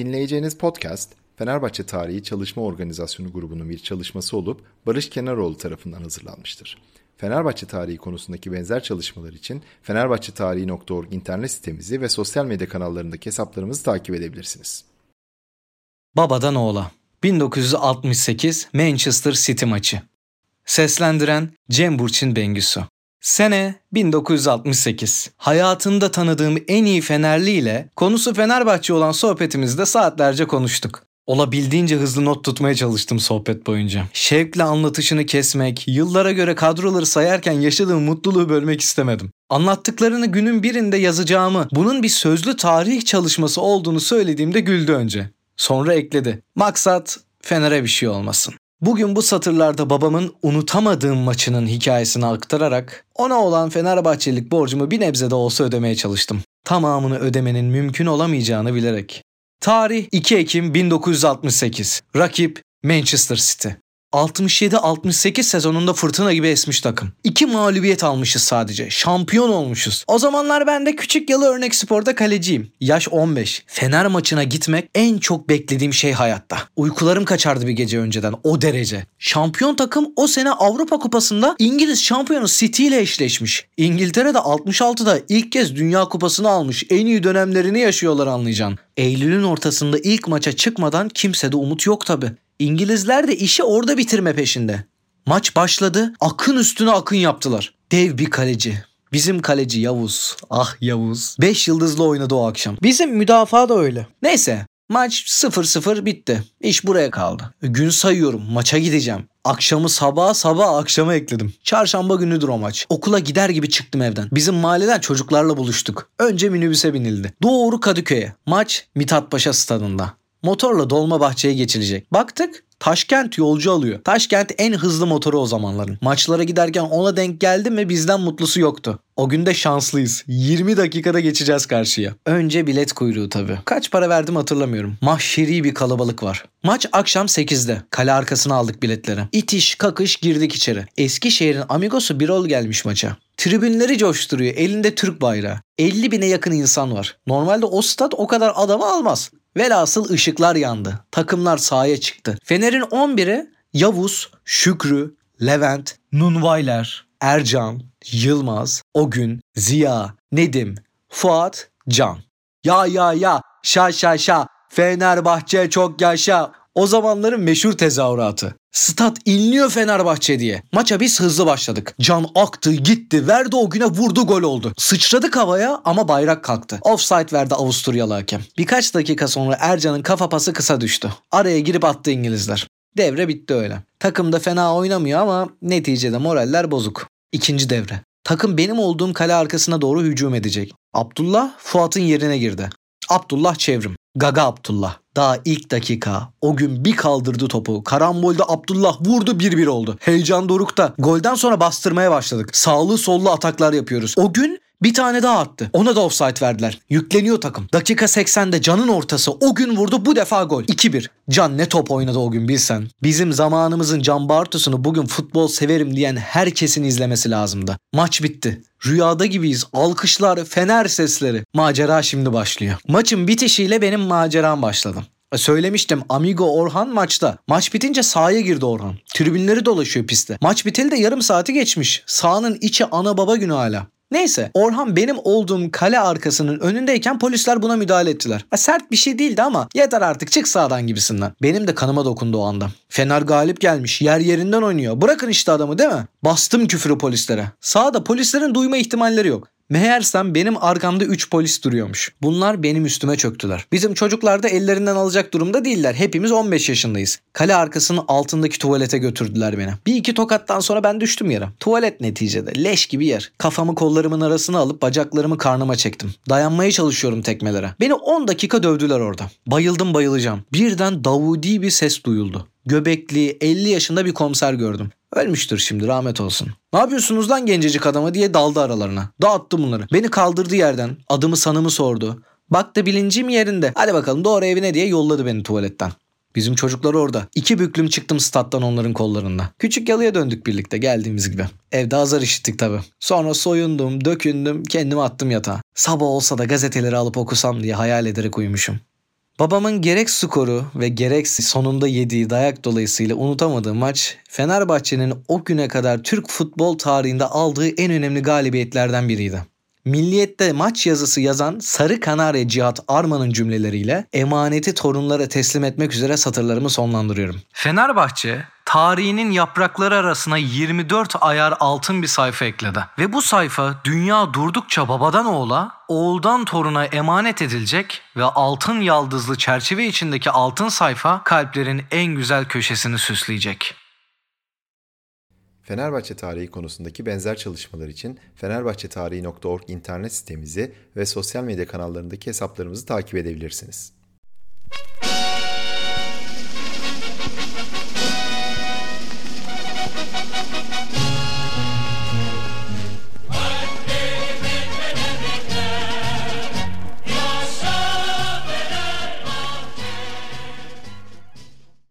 Dinleyeceğiniz podcast, Fenerbahçe Tarihi Çalışma Organizasyonu grubunun bir çalışması olup Barış Kenaroğlu tarafından hazırlanmıştır. Fenerbahçe tarihi konusundaki benzer çalışmalar için fenerbahçetarihi.org internet sitemizi ve sosyal medya kanallarındaki hesaplarımızı takip edebilirsiniz. Babadan oğla 1968 Manchester City maçı Seslendiren Cem Burçin Bengüsü Sene 1968. Hayatımda tanıdığım en iyi Fenerli ile konusu Fenerbahçe olan sohbetimizde saatlerce konuştuk. Olabildiğince hızlı not tutmaya çalıştım sohbet boyunca. Şevkle anlatışını kesmek, yıllara göre kadroları sayarken yaşadığım mutluluğu bölmek istemedim. Anlattıklarını günün birinde yazacağımı, bunun bir sözlü tarih çalışması olduğunu söylediğimde güldü önce. Sonra ekledi. Maksat Fener'e bir şey olmasın. Bugün bu satırlarda babamın unutamadığım maçının hikayesini aktararak ona olan Fenerbahçelik borcumu bir nebze de olsa ödemeye çalıştım. Tamamını ödemenin mümkün olamayacağını bilerek. Tarih 2 Ekim 1968. Rakip Manchester City. 67-68 sezonunda fırtına gibi esmiş takım. İki mağlubiyet almışız sadece. Şampiyon olmuşuz. O zamanlar ben de küçük yalı örnek sporda kaleciyim. Yaş 15. Fener maçına gitmek en çok beklediğim şey hayatta. Uykularım kaçardı bir gece önceden o derece. Şampiyon takım o sene Avrupa Kupası'nda İngiliz şampiyonu City ile eşleşmiş. İngiltere'de 66'da ilk kez Dünya Kupası'nı almış. En iyi dönemlerini yaşıyorlar anlayacaksın. Eylül'ün ortasında ilk maça çıkmadan kimsede umut yok tabi. İngilizler de işi orada bitirme peşinde. Maç başladı. Akın üstüne akın yaptılar. Dev bir kaleci. Bizim kaleci Yavuz. Ah Yavuz. 5 yıldızlı oynadı o akşam. Bizim müdafaa da öyle. Neyse maç 0-0 bitti. İş buraya kaldı. Gün sayıyorum. Maça gideceğim. Akşamı sabah sabah akşama ekledim. Çarşamba günüdür o maç. Okula gider gibi çıktım evden. Bizim mahalleden çocuklarla buluştuk. Önce minibüse binildi. Doğru Kadıköy'e. Maç Mithat Paşa stadında. Motorla Dolmabahçe'ye geçilecek. Baktık Taşkent yolcu alıyor. Taşkent en hızlı motoru o zamanların. Maçlara giderken ona denk geldi mi bizden mutlusu yoktu. O gün de şanslıyız. 20 dakikada geçeceğiz karşıya. Önce bilet kuyruğu tabii. Kaç para verdim hatırlamıyorum. Mahşeri bir kalabalık var. Maç akşam 8'de. Kale arkasına aldık biletleri. İtiş kakış girdik içeri. Eskişehir'in amigosu Birol gelmiş maça. Tribünleri coşturuyor. Elinde Türk bayrağı. 50 bine yakın insan var. Normalde o stat o kadar adamı almaz. Velhasıl ışıklar yandı. Takımlar sahaya çıktı. Fener'in 11'i Yavuz, Şükrü, Levent, Nunvayler, Ercan, Yılmaz, Ogün, Ziya, Nedim, Fuat, Can. Ya ya ya, şa şa şa, Fenerbahçe çok yaşa. O zamanların meşhur tezahüratı. Stat inliyor Fenerbahçe diye. Maça biz hızlı başladık. Can aktı gitti verdi o güne vurdu gol oldu. Sıçradık havaya ama bayrak kalktı. Offside verdi Avusturyalı hakem. Birkaç dakika sonra Ercan'ın kafa pası kısa düştü. Araya girip attı İngilizler. Devre bitti öyle. Takım da fena oynamıyor ama neticede moraller bozuk. İkinci devre. Takım benim olduğum kale arkasına doğru hücum edecek. Abdullah Fuat'ın yerine girdi. Abdullah çevrim. Gaga Abdullah. Daha ilk dakika o gün bir kaldırdı topu. Karambolde Abdullah vurdu 1-1 oldu. Heyecan dorukta. Golden sonra bastırmaya başladık. Sağlı sollu ataklar yapıyoruz. O gün bir tane daha attı. Ona da offside verdiler. Yükleniyor takım. Dakika 80'de Can'ın ortası. O gün vurdu bu defa gol. 2-1. Can ne top oynadı o gün bilsen. Bizim zamanımızın Can Bartus'unu bugün futbol severim diyen herkesin izlemesi lazımdı. Maç bitti. Rüyada gibiyiz. Alkışlar, fener sesleri. Macera şimdi başlıyor. Maçın bitişiyle benim maceram başladı. E, söylemiştim Amigo Orhan maçta. Maç bitince sahaya girdi Orhan. Tribünleri dolaşıyor pistte. Maç biteli de yarım saati geçmiş. Sahanın içi ana baba günü hala. Neyse Orhan benim olduğum kale arkasının önündeyken polisler buna müdahale ettiler. Ha, sert bir şey değildi ama yeter artık çık sağdan gibisinden. Benim de kanıma dokundu o anda. Fener galip gelmiş yer yerinden oynuyor. Bırakın işte adamı değil mi? Bastım küfürü polislere. Sağda polislerin duyma ihtimalleri yok. Meğersem benim arkamda 3 polis duruyormuş. Bunlar benim üstüme çöktüler. Bizim çocuklar da ellerinden alacak durumda değiller. Hepimiz 15 yaşındayız. Kale arkasının altındaki tuvalete götürdüler beni. Bir iki tokattan sonra ben düştüm yere. Tuvalet neticede. Leş gibi yer. Kafamı kollarımın arasına alıp bacaklarımı karnıma çektim. Dayanmaya çalışıyorum tekmelere. Beni 10 dakika dövdüler orada. Bayıldım bayılacağım. Birden Davudi bir ses duyuldu. Göbekli 50 yaşında bir komiser gördüm. Ölmüştür şimdi rahmet olsun. Ne yapıyorsunuz lan gencecik adama diye daldı aralarına. Dağıttı bunları. Beni kaldırdı yerden. Adımı sanımı sordu. Baktı bilincim yerinde. Hadi bakalım doğru evine diye yolladı beni tuvaletten. Bizim çocuklar orada. İki büklüm çıktım stat'tan onların kollarında. Küçük yalıya döndük birlikte geldiğimiz gibi. Evde azar işittik tabi. Sonra soyundum, dökündüm, kendimi attım yatağa. Sabah olsa da gazeteleri alıp okusam diye hayal ederek uyumuşum. Babamın gerek skoru ve gerek sonunda yediği dayak dolayısıyla unutamadığım maç Fenerbahçe'nin o güne kadar Türk futbol tarihinde aldığı en önemli galibiyetlerden biriydi. Milliyet'te maç yazısı yazan Sarı Kanarya Cihat Arman'ın cümleleriyle emaneti torunlara teslim etmek üzere satırlarımı sonlandırıyorum. Fenerbahçe tarihinin yaprakları arasına 24 ayar altın bir sayfa ekledi. Ve bu sayfa dünya durdukça babadan oğula, oğuldan toruna emanet edilecek ve altın yaldızlı çerçeve içindeki altın sayfa kalplerin en güzel köşesini süsleyecek. Fenerbahçe tarihi konusundaki benzer çalışmalar için fenerbahçetarihi.org internet sitemizi ve sosyal medya kanallarındaki hesaplarımızı takip edebilirsiniz.